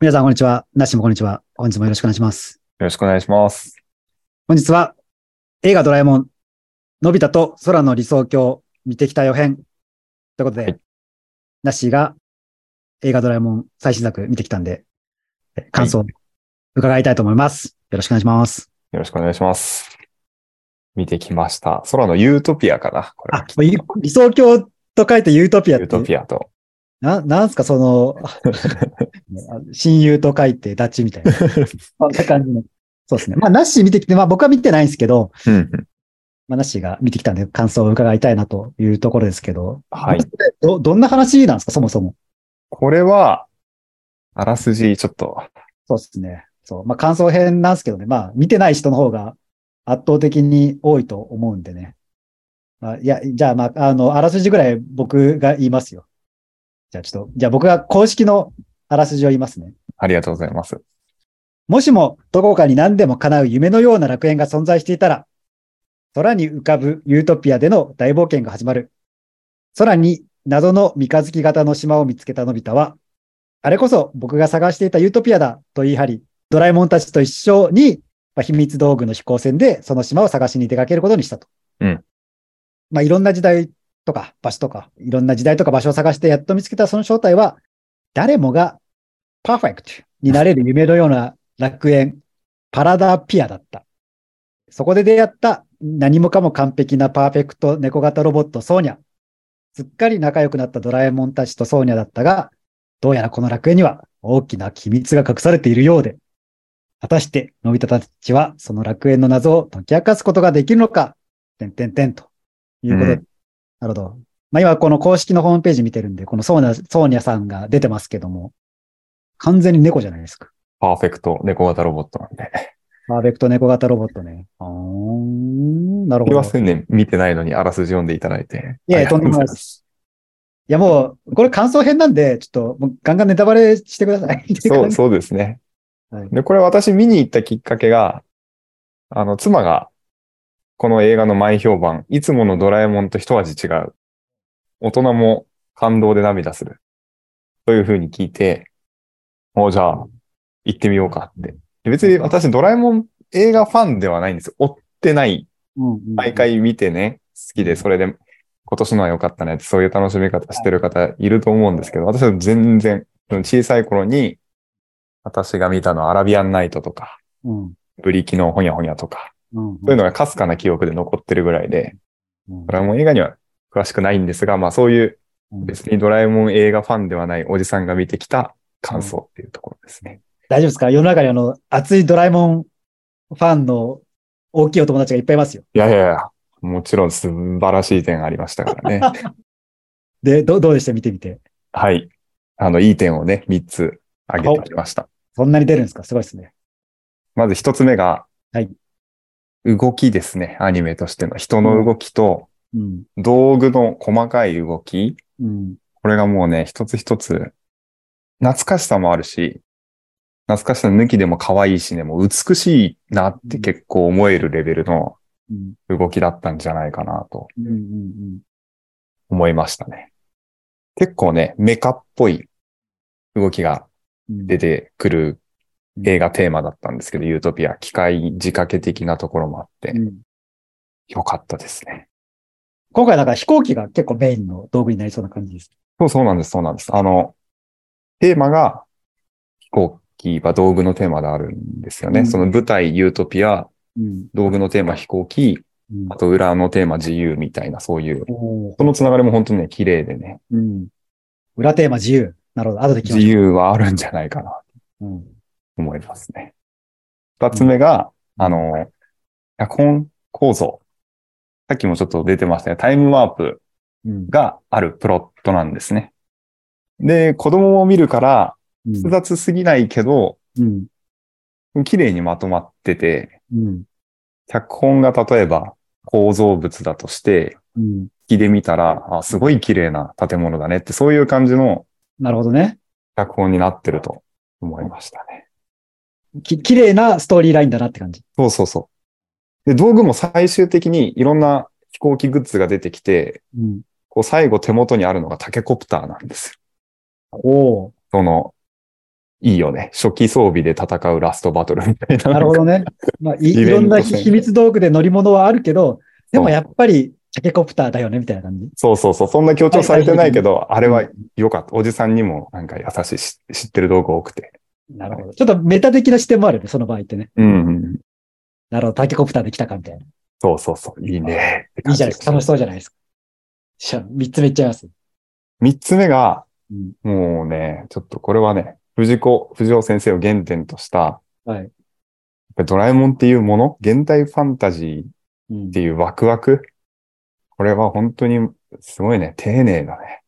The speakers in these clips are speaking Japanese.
皆さん、こんにちは。なしもこんにちは。本日もよろしくお願いします。よろしくお願いします。本日は、映画ドラえもん、のび太と空の理想郷、見てきた予編。ということで、はいなしが映画ドラえもん最新作見てきたんで、え感想を伺いたいと思います。よろしくお願いします。よろしくお願いします。見てきました。空のユートピアかなこれあ理理想郷と書いてユートピアっユートて、ピアと。な、なんすかその、親友と書いてダチみたいな。そんな感じの。そうですね。まあ、ナッシー見てきて、まあ僕は見てないんですけど、うんうんまあ、ナッシーが見てきたんで感想を伺いたいなというところですけど、はい。ど、どんな話なんですか、そもそも？これは、あらすじ、ちょっと、そうですね。そう。まあ、感想編なんですけどね。まあ、見てない人の方が圧倒的に多いと思うんでね。まあ、いや、じゃあ、まあ、あの、あらすじぐらい僕が言いますよ。じゃあ、ちょっと、じゃあ僕が公式のあらすじを言いますね。ありがとうございます。もしもどこかに何でも叶う夢のような楽園が存在していたら、空に浮かぶユートピアでの大冒険が始まる。空に謎の三日月型の島を見つけたのび太は、あれこそ僕が探していたユートピアだと言い張り、ドラえもんたちと一緒に、まあ、秘密道具の飛行船でその島を探しに出かけることにしたと。うん。まあいろんな時代とか場所とか、いろんな時代とか場所を探してやっと見つけたその正体は、誰もがパーフェクトになれる夢のような楽園、パラダピアだった。そこで出会った何もかも完璧なパーフェクト猫型ロボットソーニャ。すっかり仲良くなったドラえもんたちとソーニャだったが、どうやらこの楽園には大きな機密が隠されているようで、果たしてのび太たちはその楽園の謎を解き明かすことができるのか、てんてんてんということで、うんなるほど。まあ今この公式のホームページ見てるんで、このソーニャ、ソーニャさんが出てますけども、完全に猫じゃないですか。パーフェクト猫型ロボットなんで。パーフェクト猫型ロボットね。あーん、なるほど。ませんね。見てないのにあらすじ読んでいただいて。いやいやとんでもないです。いやもう、これ感想編なんで、ちょっともうガンガンネタバレしてください。そう、そうですね。はいで、これ私見に行ったきっかけが、あの、妻が、この映画の前評判、いつものドラえもんと一味違う。大人も感動で涙する。というふうに聞いて、もうじゃあ、行ってみようかって。で別に私ドラえもん映画ファンではないんですよ。追ってない。毎回見てね、好きで、それで今年のは良かったねって、そういう楽しみ方してる方いると思うんですけど、私は全然、小さい頃に、私が見たのはアラビアンナイトとか、うんブリキのホニャホニャとか、そういうのがかすかな記憶で残ってるぐらいで、うんドラえもん映画には詳しくないんですが、まあそういううん別にドラえもん映画ファンではないおじさんが見てきた感想っていうところですね。大丈夫ですか？世の中にあの、熱いドラえもんファンの大きいお友達がいっぱいいますよ。いやいやいや、もちろん素晴らしい点ありましたからね。で、どどうでした？見てみて。はい。あの、いい点をね、3つ挙げてきました。そんなに出るんですか？すごいですね。まず1つ目が、はい動きですね。アニメとしての人の動きとうん。道具の細かい動き。うん。これがもうね、一つ一つ、懐かしさもあるし、懐かしさ抜きでも可愛いしね、もう美しいなって結構思えるレベルのうん。動きだったんじゃないかなと。思いましたね。結構ね、メカっぽい動きがうん。出てくる映画テーマだったんですけど、ユートピア、機械仕掛け的なところもあってう、んよかったですね。今回だから飛行機が結構メインの道具になりそうな感じです。そうそうなんです、そうなんです。あの、テーマが飛行機は道具のテーマであるんですよね。うんその舞台ユートピア、うん。道具のテーマ飛行機、うんあと裏のテーマ自由みたいな、そういう、おーそのつながりも本当にね、綺麗でね、うん。裏テーマ自由。なるほど。後で聞きま自由はあるんじゃないかな。うん。思いますね。二つ目が、あの、脚本構造。さっきもちょっと出てましたね。タイムワープうん。があるプロットなんですね。で、子供を見るからうん複雑すぎないけど、うん。綺麗にまとまってて、うん。脚本が例えば構造物だとして、うん。引きで見たら、あ、すごい綺麗な建物だねって、そういう感じのなるほどね。脚本になってると思いましたね。き、綺麗なストーリーラインだなって感じ。そうそうそう。で、道具も最終的にいろんな飛行機グッズが出てきて、うん。こう最後手元にあるのがタケコプターなんですよ。おお。その、いいよね。初期装備で戦うラストバトルみたいな。なるほどね。まあ、いいろんな戦秘密道具で乗り物はあるけど、でもやっぱり、チャケコプターだよね、みたいな感じ。そうそうそう。そんな強調されてないけど、ああれは良かった。おじさんにもなんか優しいし知ってる道具多くて。なるほど。ちょっとメタ的な視点もあるね、その場合ってね。うん、うん。なるほど、タケコプターで来たか、みたいな。そうそうそう。いいね。いいじゃないですか。楽しそうじゃないですか。じゃあ、三つ目いっちゃいます。三つ目が、うん。もうね、ちょっとこれはね、藤子、藤尾先生を原点とした、はい。ドラえもんっていうもの、現代ファンタジーうんっていうワクワク？これは本当にすごいね、丁寧だね。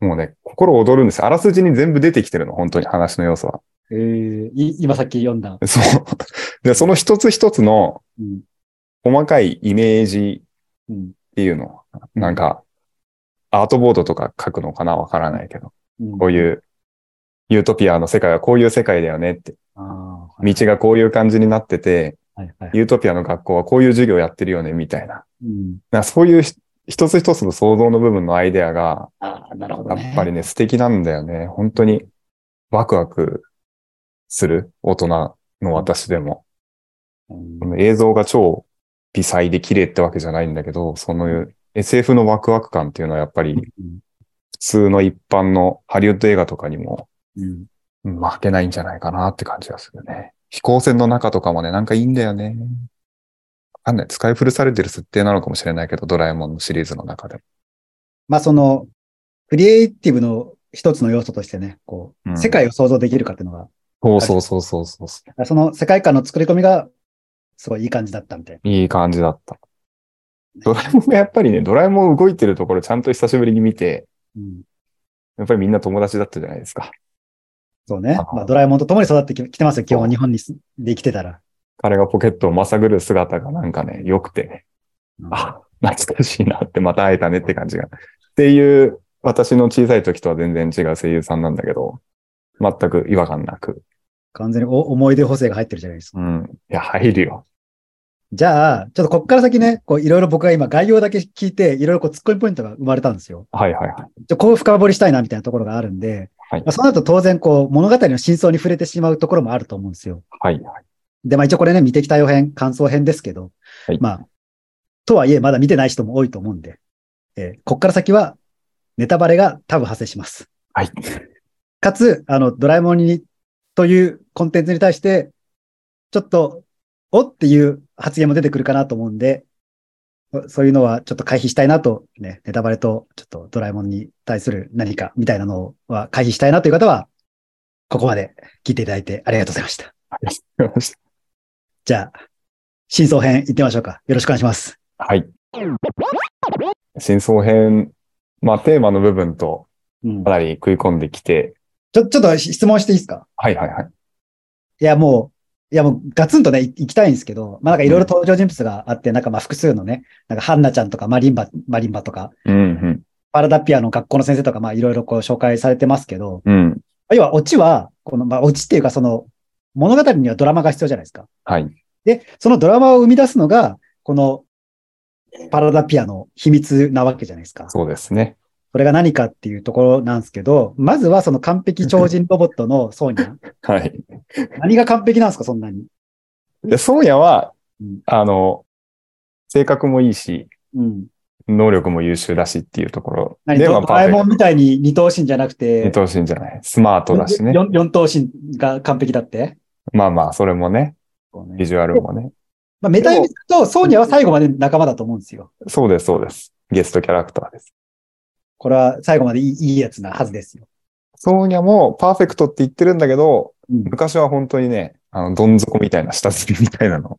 もうね、心躍るんですよ。あらすじに全部出てきてるの、本当に話の要素は。えー、い今さっき読んだ。そう。で、その一つ一つのうん。細かいイメージうん。っていうの、なんか、アートボードとか書くのかなわからないけど、うん、こういう、ユートピアの世界はこういう世界だよねって、はい道がこういう感じになってて、はいはい。ユートピアの学校はこういう授業やってるよね、みたいな。うん。なそういうひ一つ一つの想像の部分のアイデアが、ああ、なるほどやね。っぱりね、素敵なんだよね。本当にワクワクする大人の私でも。うん映像が超微細で綺麗ってわけじゃないんだけど、その SF のワクワク感っていうのはやっぱりうん普通の一般のハリウッド映画とかにもうん。負けないんじゃないかなって感じがするね。飛行船の中とかもね、なんかいいんだよね。わかんない。使い古されてる設定なのかもしれないけど、ドラえもんのシリーズの中でも。まあ、その、クリエイティブの一つの要素としてね、こう、うん世界を想像できるかっていうのが、そうそうそうそうそう。その世界観の作り込みが、すごいいい感じだったみたいな。いい感じだった。ドラえもんがやっぱりね、ドラえもん動いてるところちゃんと久しぶりに見て、うん。やっぱりみんな友達だったじゃないですか。そうねあ。のまあ、ドラえもんと共に育ってききてますよ、基本日本にすで生きてたら。彼がポケットをまさぐる姿がなんかね、良くてね、うんあ、懐かしいなってまた会えたねって感じが。っていう、私の小さい時とは全然違う声優さんなんだけど、全く違和感なく。完全にお思い出補正が入ってるじゃないですか。うん。いや、入るよ。じゃあ、ちょっとこっから先ね、こういろいろ僕が今概要だけ聞いて、いろいろこう突っ込みポイントが生まれたんですよ。はいはいはい。こう深掘りしたいなみたいなところがあるんで、はいまあ、そうなると当然こう物語の真相に触れてしまうところもあると思うんですよ。はいはい。で、まあ一応これね、見てきた予編、感想編ですけど、はいまあ、とはいえまだ見てない人も多いと思うんで、えーこっから先はネタバレが多分発生します。はい。かつ、あの、ドラえもんに、というコンテンツに対して、ちょっと、おっていう発言も出てくるかなと思うんで、そそういうのはちょっと回避したいなと、ね、ネタバレと、ちょっとドラえもんに対する何かみたいなのは回避したいなという方は、ここまで聞いていただいてありがとうございました。ありがとうございましじゃあ、真相編行ってみましょうか。よろしくお願いします。た。はい。真相編、まあテーマの部分とうんか、なり食い込んできて、ちょ、ちょっと質問していいですか？はいはいはい。いや、もう、いや、もう、ガツンとね、い行きたいんですけど、まあ、なんかいろいろ登場人物があって、なんかまあ、複数のね、なんか、ハンナちゃんとか、マリンバ、マリンバとか、うんパラダピアの学校の先生とか、まあ、いろいろこう紹介されてますけど、うん。うん。要は、オチは、この、まあ、オチっていうか、その、物語にはドラマが必要じゃないですか。はい。で、そのドラマを生み出すのが、この、パラダピアの秘密なわけじゃないですか。そうですね。それが何かっていうところなんですけど、まずはその完璧超人ロボットのソーニャ。はい。何が完璧なんですか、そんなに？で、ソーヤはうん、あの、性格もいいし、うん。能力も優秀だしっていうところ何で、ドドラえもんみたいに二等身じゃなくて、二等身じゃない。スマートだしね。四四等身が完璧だって？まあまあ、それもね、ビジュアルもね。まあ、メタイミスとソーニャは最後まで仲間だと思うんですよ。そうです、そうです。ゲストキャラクターです。これは最後までいいいいやつなはずですよ。ソーニャもパーフェクトって言ってるんだけど、うん。昔は本当にね、あの、どん底みたいな下積みみたいなの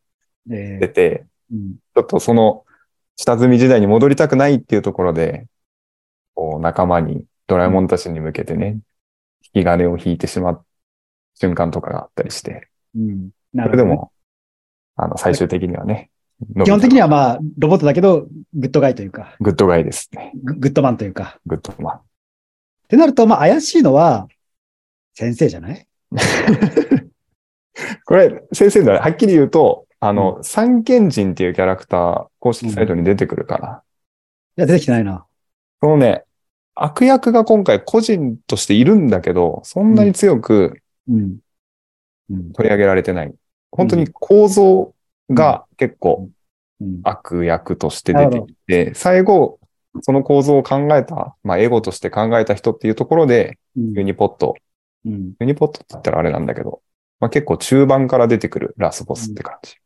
え出て、ーうん。ちょっとその下積み時代に戻りたくないっていうところで、こう仲間に、ドラえもんたちに向けてね、引き金を引いてしまう瞬間とかがあったりして、うん。なるほどね。それでも、あの、最終的にはね、基本的にはまあ、ロボットだけど、グッドガイというか、グッドガイですね。ググッドマンというか。グッドマン。ってなると、まあ、怪しいのは、先生じゃない？これ、先生だね。はっきり言うと、あの、三賢人っていうキャラクター、公式サイトに出てくるから、いや、出てきてないな。そのね、悪役が今回個人としているんだけど、そんなに強くうん。うん。取り上げられてない。本当に構造が結構うん。悪役として出てきて、最後、その構造を考えた、まあ、エゴとして考えた人っていうところで、うんユニポット、うん。ユニポットって言ったらあれなんだけど、まあ、結構中盤から出てくるラスボスって感じ。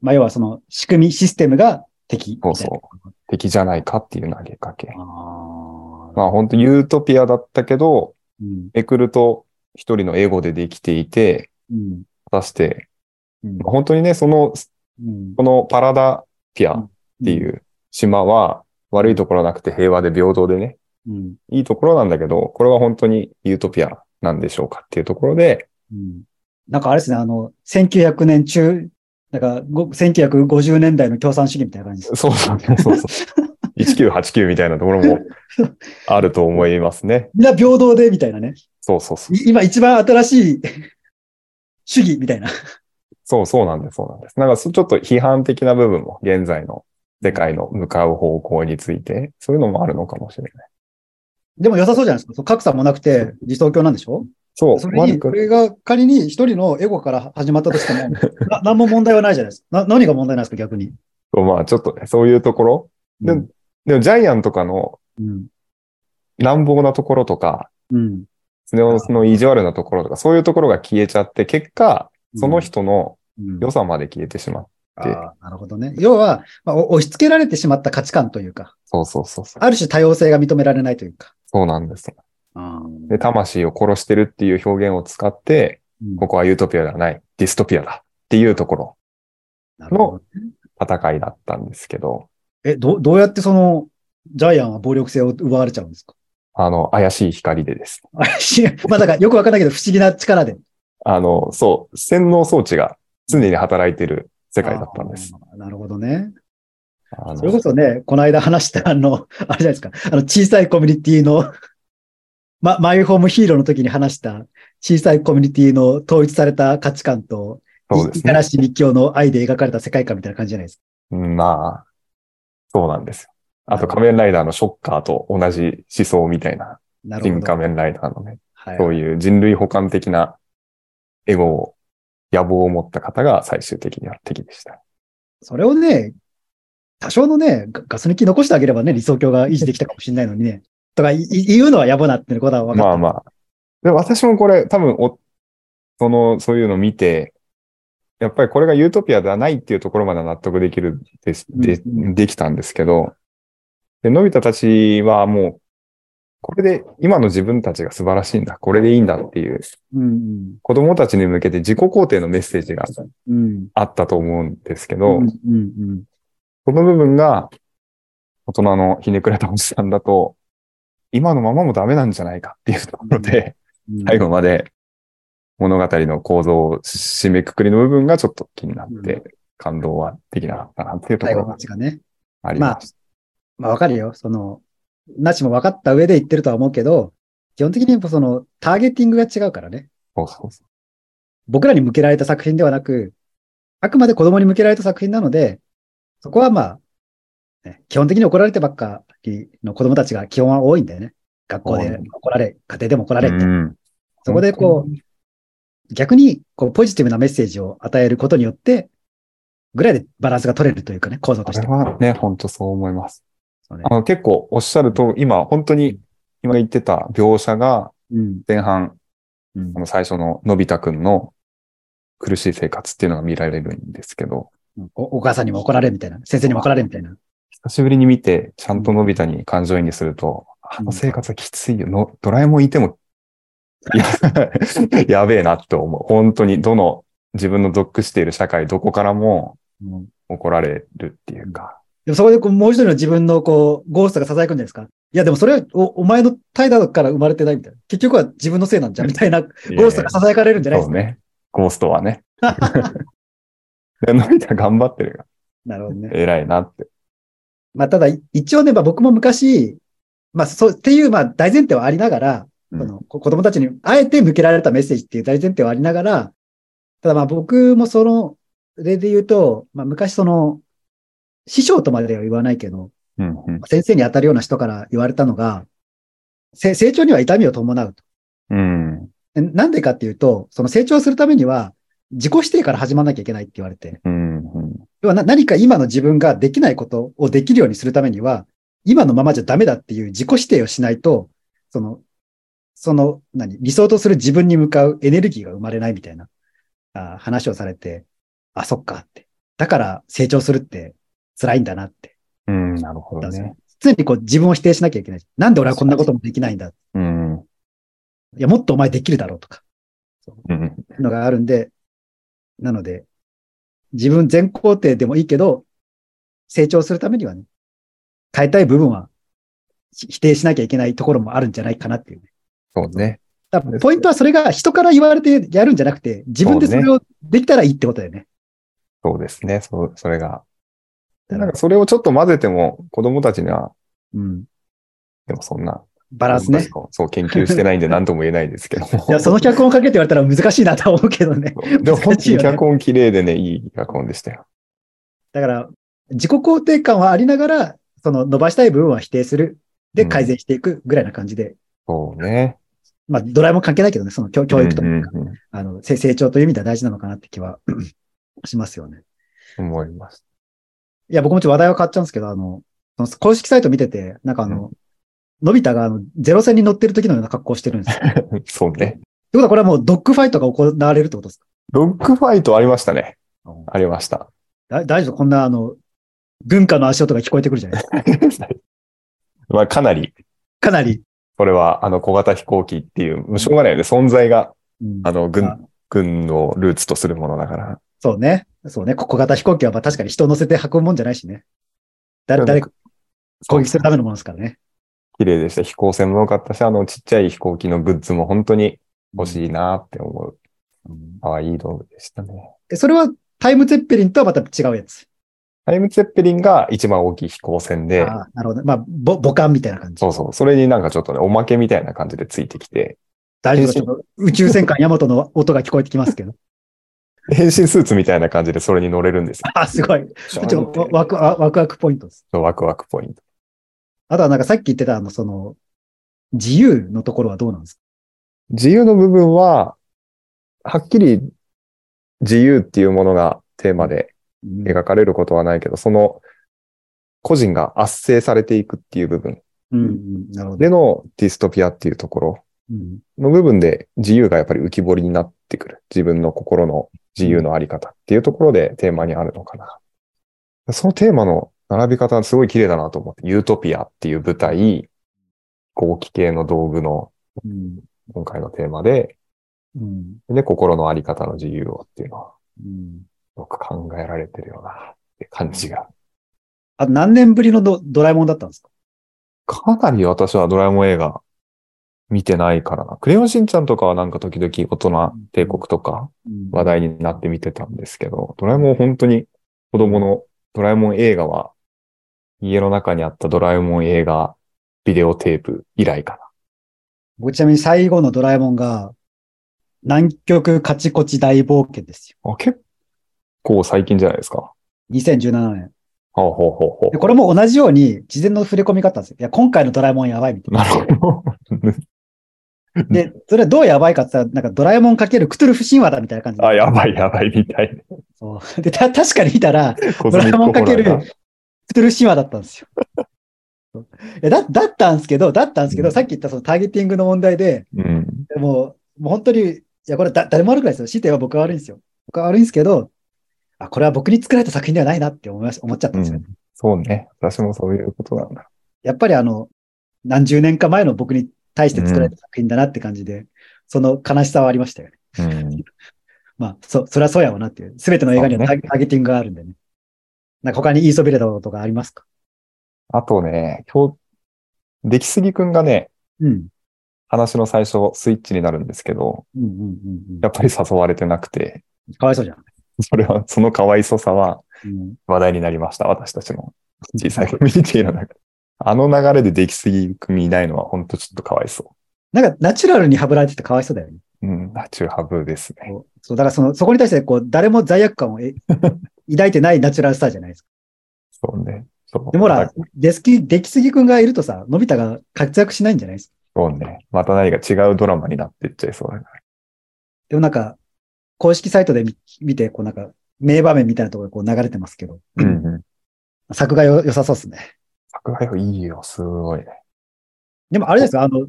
まあ、要はその仕組み、システムが敵。そうそう。敵じゃないかっていう投げかけ。まあ本当ユートピアだったけど、うん。めくると一人のエゴでできていて、うん。果たして、うん。本当にね、その、うん。このパラダピアっていう島は悪いところなくて平和で平等でね、うん。いいところなんだけど、これは本当にユートピアなんでしょうかっていうところで、うん。なんかあれですね、あの、1900年中、なんか、ご1950年代の共産主義みたいな感じです。そうそうそうそう。1989みたいなところも あると思いますね。みんな平等で、みたいなね。そうそうそう。い今一番新しい 主義みたいな。そうそうなんです、そうなんです。なんかそちょっと批判的な部分も現在の世界の向かう方向について、そういうのもあるのかもしれない。でも良さそうじゃないですか。そう格差もなくて理想郷なんでしょ？そう、それに、これが仮に一人のエゴから始まったとしても、な何も問題はないじゃないですか。な何が問題なんですか、逆に？そうまあちょっとね、そういうところ？でうん。でもジャイアンとかのうん。乱暴なところとか、うん。そのその意地悪なところとか、そういうところが消えちゃって、結果、その人のうん、良さまで消えてしまう。ああなるほどね。要は、まあ、お押し付けられてしまった価値観というか、そうそうそうそう。ある種多様性が認められないというか。そうなんです。あで、魂を殺してるっていう表現を使って、うんここはユートピアではない、ディストピアだっていうところ、なるほど戦いだったんですけど、え、ど、どうやってその、ジャイアンは暴力性を奪われちゃうんですか？あの、怪しい光でです。あしまあ、だからよくわかんないけど、不思議な力で。あの、そう、洗脳装置が常に働いてる世界だったんです。なるほどね。それこそね、この間話したあの、あれじゃないですか、あの小さいコミュニティの、ま、マイホームヒーローの時に話した小さいコミュニティの統一された価値観と、そうですねい五十。嵐密教の愛で描かれた世界観みたいな感じじゃないですか。うんまあ、そうなんですよ。あと仮面ライダーのショッカーと同じ思想みたいな、なるほど。新仮面ライダーのね、はい。そういう人類補完的なエゴを、野望を持った方が最終的には敵でした。それをね、多少のね、ガガス抜き残してあげればね、理想郷が維持できたかもしれないのにね。とか言うのは野暮なっていうことは分かった。まあまあ。で、私もこれ多分お、その、そういうのを見て、やっぱりこれがユートピアではないっていうところまで納得できるです、で、できたんですけど、で、のび太たちはもう、これで今の自分たちが素晴らしいんだ、これでいいんだっていう、うん子供たちに向けて自己肯定のメッセージがうん。うん。あったと思うんですけうど、んうんうん。その部分が、大人のひねくれたおじさんだと、今のままもダメなんじゃないかっていうところで、うん最後まで物語の構造、締めくくりの部分がちょっと気になって、う感動はできなかったなっていうところが。ありました。まあわかるよ。その、なしも分かった上で言ってるとは思うけど、基本的にその、ターゲティングが違うからね。そうそうそ僕らに向けられた作品ではなく、あくまで子供に向けられた作品なので、そこはまあ、ね基本的に怒られてばっかりの子供たちが基本は多いんだよね。学校で怒られ、家庭でも怒らう。れって。うん。そこでこう、逆にこうポジティブなメッセージを与えることによって、ぐらいでバランスが取れるというかね、構造とこれして。はね、本当そう思います。あの結構おっしゃると、今、本当に、今言ってた描写がうん前半、うんあの最初ののび太くんの苦しい生活っていうのが見られるんですけど、おお母さんにも怒られるみたいな、先生にも怒られるみたいな。久しぶりに見て、ちゃんとのび太に感情移入すると、あの生活はきついよ。のドラえもんいても、や やべえなって思う。本当に、どの自分の属している社会、どこからもうん怒られるっていうか。でもそこでこうもう一人の自分のこう、ゴーストが囁くんじゃないですか。いやでもそれはおお前の態度から生まれてないみたいな。結局は自分のせいなんじゃんみたいなゴーストが囁かれるんじゃないですか。そうね。ゴーストはね。でのび太頑張ってるが、なるほどね。偉いなって。まあただ一応ね、まあ僕も昔、まあそうっていうまあ大前提はありながら、うんそのこ子供たちにあえて向けられたメッセージっていう大前提はありながら、ただまあ僕もその例で言うと、まあ昔その、師匠とまでは言わないけど、うんうん先生に当たるような人から言われたのが、せ成長には痛みを伴うと。うん。なんでかっていうと、その成長するためには、自己否定から始まらなきゃいけないって言われて。うん。うん。要はな何か今の自分ができないことをできるようにするためには、今のままじゃダメだっていう自己否定をしないと、その、その、何、理想とする自分に向かうエネルギーが生まれないみたいなあ話をされて、あ、そっかって。だから成長するって辛いんだなって。うん、なるほどね。常にこう自分を否定しなきゃいけない。なんで俺はこんなこともできないんだ。うん。いや、もっとお前できるだろうとか、うん。のがあるんで、なので、自分全肯定でもいいけど、成長するためにはね、変えたい部分はひ否定しなきゃいけないところもあるんじゃないかなっていう、ね。そうね。だからポイントはそれが人から言われてやるんじゃなくて、自分でそれをできたらいいってことだよね。そうですね。そう、それが。でなんかそれをちょっと混ぜても、子供たちには、うん。でもそんな、バランスね。そう、研究してないんで何とも言えないですけど。いや、その脚本かけて言われたら難しいなとは思うけどね。でも本当に脚本綺麗でね、いい脚本でしたよ。だから、自己肯定感はありながら、その伸ばしたい部分は否定する。で、うん改善していくぐらいな感じで。そうね。まあ、ドラえもん関係ないけどね、その教教育と、うんうんうんあの、せ成長という意味では大事なのかなって気は しますよね。思います。いや、僕もちょっと話題は変わっちゃうんですけど、あの、公式サイト見てて、なんかあの、のび太があのゼロ戦に乗ってる時のような格好をしてるんですよ。っ てそうね。ことはこれはもうドッグファイトが行われるってことですか？ドッグファイトありましたね。ありました。だ大丈夫？こんなあの、軍歌の足音が聞こえてくるじゃないですか。まあかなり、かなり。これはあの小型飛行機っていう、しょうがないよね。存在が、うんあの、あ軍、軍をルーツとするものだから。そうね。そうね。小型飛行機はまあ確かに人を乗せて運ぶもんじゃないしね。誰、誰か攻撃するためのものですからね。綺麗でした。飛行船も良かったし、あのちっちゃい飛行機のグッズも本当に欲しいなって思う。うん可愛い道具でしたね。えそれはタイムツェッペリンとはまた違うやつ？タイムツェッペリンが一番大きい飛行船で、ああ、なるほど。まあ、ぼ母艦みたいな感じ。そうそう。それになんかちょっとね、おまけみたいな感じでついてきて、大丈夫宇宙戦艦ヤマトの音が聞こえてきますけど。変身スーツみたいな感じでそれに乗れるんですよ。あ、すごい。ちちょワクワワクワクポイントです。ワクワクポイント。あとはなんかさっき言ってたあの、その、自由のところはどうなんですか？自由の部分は、はっきり自由っていうものがテーマで描かれることはないけど、その個人が圧政されていくっていう部分うん、うん、なるほど。でのディストピアっていうところうん、の部分で自由がやっぱり浮き彫りになってくる。自分の心の自由のあり方っていうところでテーマにあるのかな。そのテーマの並び方すごい綺麗だなと思って、ユートピアっていう舞台、合気系の道具のうん、今回のテーマで、うん、で、心のあり方の自由をっていうのは、うん。よく考えられてるようなって感じが。あ、何年ぶりのドドラえもんだったんですか？かなり私はドラえもん映画見てないからな。クレヨンしんちゃんとかはなんか時々大人帝国とかうん話題になって見てたんですけど、ドラえもん本当に子供のドラえもん映画は家の中にあったドラえもん映画ビデオテープ以来か僕ちなみに最後のドラえもんが、南極カチコチ大冒険ですよ。な。あ、結構最近じゃないですか。2017年。ほうほうほうほでこれも同じように、事前の触れ込みがあったんですよ。いや、今回のドラえもんやばいみたう。いな。なるほど。で、それはどうやばいかって言ったら、なんかドラえもんかけるクトゥルフ神話だみたいな感じで。あ、やばいやばいみたいな。そう。で、た、確かに見たら、ドラえもんかけるクトゥルフ神話だったんですよ。そういやだ、だったんですけど、だったんですけど、うんさっき言ったそのターゲティングの問題で、うん。もう、もう本当に、いや、これだ誰も悪くないですよ。強いては僕は悪いんですよ。僕は悪いんですけど、あ、これは僕に作られた作品ではないなって思いまし思っちゃったんですよ。うんそうね。私もそういうことなんだ。やっぱりあの、何十年か前の僕に対して作られた作品だなって感じで、その悲しさはありましたよね。うん。まあ、そ、それはそうやわなっていう。すべての映画にはタ,、ーゲティングがあるんでね。なんか他に言いそびれたことがありますか？あとね、今日、出来すぎくんがね、うん。話の最初スイッチになるんですけど、うんうんうんうん。やっぱり誘われてなくて、かわいそうじゃん。それは、その可愛そさはうん。話題になりました。私たちの小さいコミュニティの中で。あの流れで出来すぎくんいないのは本当ちょっとかわいそなんかナチュラルにハブられててかわいそうだよね。う。うん、ナチュハブですね。そう、だからその、そこに対してこう、誰も罪悪感をえ 抱いてないナチュラルスターじゃないですか。そうね。そう。でもほら、デスキ、出来すぎくんがいるとさ、のび太が活躍しないんじゃないですか。そうね。また何か違うドラマになっていっちゃいそうだかでもなんか、公式サイトで見見て、こうなんか、名場面みたいなところでこう流れてますけど、うんうん。作画よ良さそうですね。作画いいよ、すごいね。でもあれですか、あの、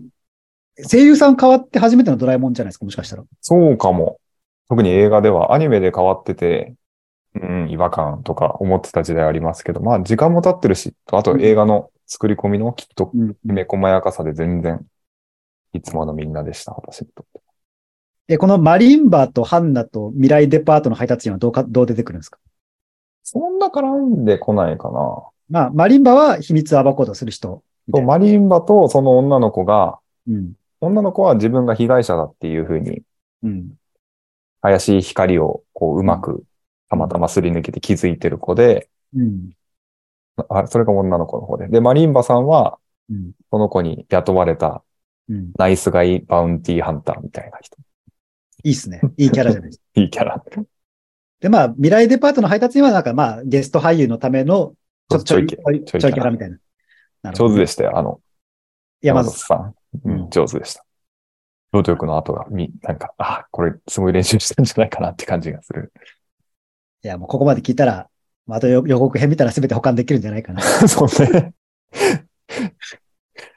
声優さん変わって初めてのドラえもんじゃないですか、もしかしたら。そうかも。特に映画ではアニメで変わってて、うん、違和感とか思ってた時代ありますけど、まあ時間も経ってるし、あと映画の作り込みのきっとうんきめ細やかさで全然、いつものみんなでした、私にとって。え、このマリンバとハンナと未来デパートの配達員はどうか、どう出てくるんですか？そんな絡んでこないかな。まあ、マリンバは秘密を暴こうとする人みたいな。マリンバとその女の子が、うん。女の子は自分が被害者だっていうふうに、うん。怪しい光をこううまくたまたますり抜けて気づいてる子で、うん。あそれが女の子の方で。で、マリンバさんは、うん。その子に雇われたうん。ナイスガイバウンティーハンターみたいな人。いいっすね。いいキャラじゃないですか。いいキャラ。で、まあ、未来デパートの配達員はなんかまあ、ゲスト俳優のための、ちょっとちょい、ちょいキャラみたいな。な上手でしたよ、あの、山里里さん。ううんん、上手でした。労働力の後が、み、なんか、あ、これすごい練習したんじゃないかなって感じがする。いや、もうここまで聞いたら、まああと予予告編見たら全て保管できるんじゃないかな。そうね。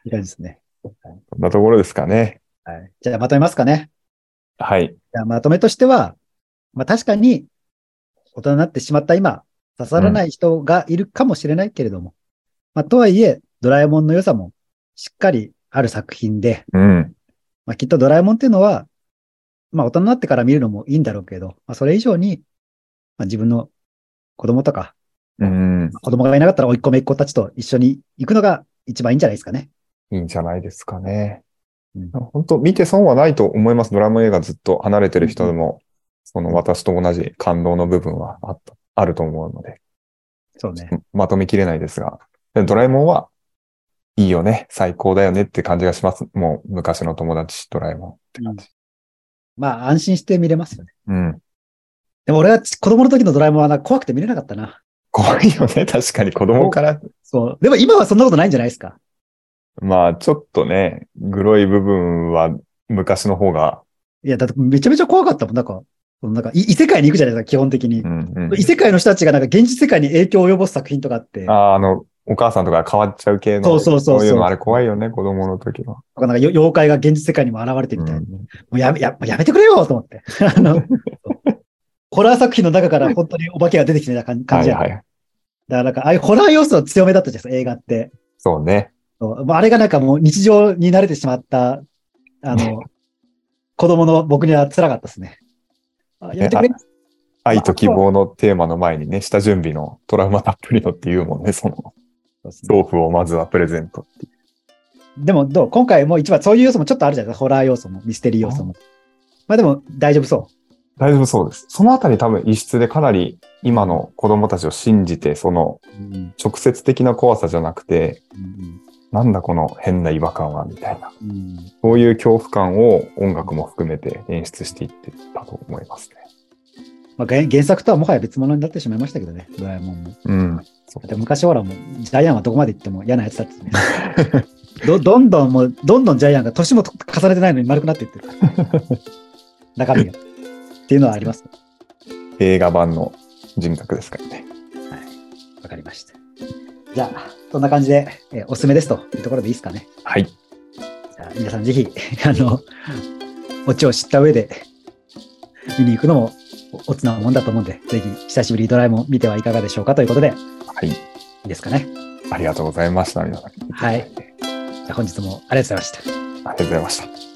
いい感じですね。こんなところですかね。はい。じゃあまとめますかね。はい。じゃあまとめとしては、まあ確かに、大人になってしまった今、刺さらない人がいるかもしれないけれども、まあとはいえ、ドラえもんの良さもしっかりある作品で、うん。まあきっとドラえもんっていうのは、まあ大人になってから見るのもいいんだろうけど、まあそれ以上に、まあ自分の子供とか、うん。子供がいなかったら甥っ子姪っ子たちと一緒に行くのが一番いいんじゃないですかね。いいんじゃないですかね。うん本当見て損はないと思います。ドラマ映画ずっと離れてる人でも、その私と同じ感動の部分はあった、あると思うので、そうね。まとめきれないですが、でドラえもんはいいよね、最高だよねって感じがします。もう昔の友達、ドラえもんって感じ。まあ安心して見れますよね。うん。でも俺は子供の時のドラえもんはな怖くて見れなかったな。怖いよね、確かに子供から。そう。でも今はそんなことないんじゃないですか？まあ、ちょっとね、グロい部分は昔の方が、いや、だってめちゃめちゃ怖かったもん。なんか、なんかい異世界に行くじゃないですか、基本的にう。んうん異世界の人たちがなんか現実世界に影響を及ぼす作品とかあって、ああ、あの、お母さんとか変わっちゃう系の、そうそうそうそういうのあれ怖いよね、子供の時は。なんかよ妖怪が現実世界にも現れてみたいな。うんもうやめ、ややめてくれよと思って。あの、ホラー作品の中から本当にお化けが出てきてた感感じやん。はいはい。だからなんか、ああいうホラー要素は強めだったじゃないですか、映画って。そうね。そうあれがなんかもう日常に慣れてしまった、あの、子供の僕には辛かったですね。あやめてくれ。愛と希望のテーマの前にね、下準備のトラウマたっぷりのっていうもんね、その、そうですね豆腐をまずはプレゼントっていう。でもどう今回もう一番そういう要素もちょっとあるじゃないですか。ホラー要素も、ミステリー要素も。まあでも大丈夫そ大丈夫そうです。そのあたり多分異質でかなり今の子供たちを信じて、そのう。うん直接的な怖さじゃなくて、うんなんだこの変な違和感は、みたいな。うんそういう恐怖感を音楽も含めて演出していってたと思いますね。まあ、原原作とはもはや別物になってしまいましたけどね、ドラえもんも。うん。そうだって昔ほらもう、ジャイアンはどこまで行っても嫌なやつだってね。どどんどんもう、どんどんジャイアンが年も重ねてないのに丸くなっていってる。中身が。っていうのはあります。映画版の人格ですからね。はい。わかりました。じゃあ、そんな感じで、えーおすすめですというところでいいですかね。はい。じゃあ皆さんぜひ、あの、オチを知った上で見に行くのもおおつなもんだと思うんで、ぜひ久しぶりにドラえもん見てはいかがでしょうかということで、はい。いいですかね。ありがとうございました。皆さん。はいじゃあ本日もありがとうございました。ありがとうございました。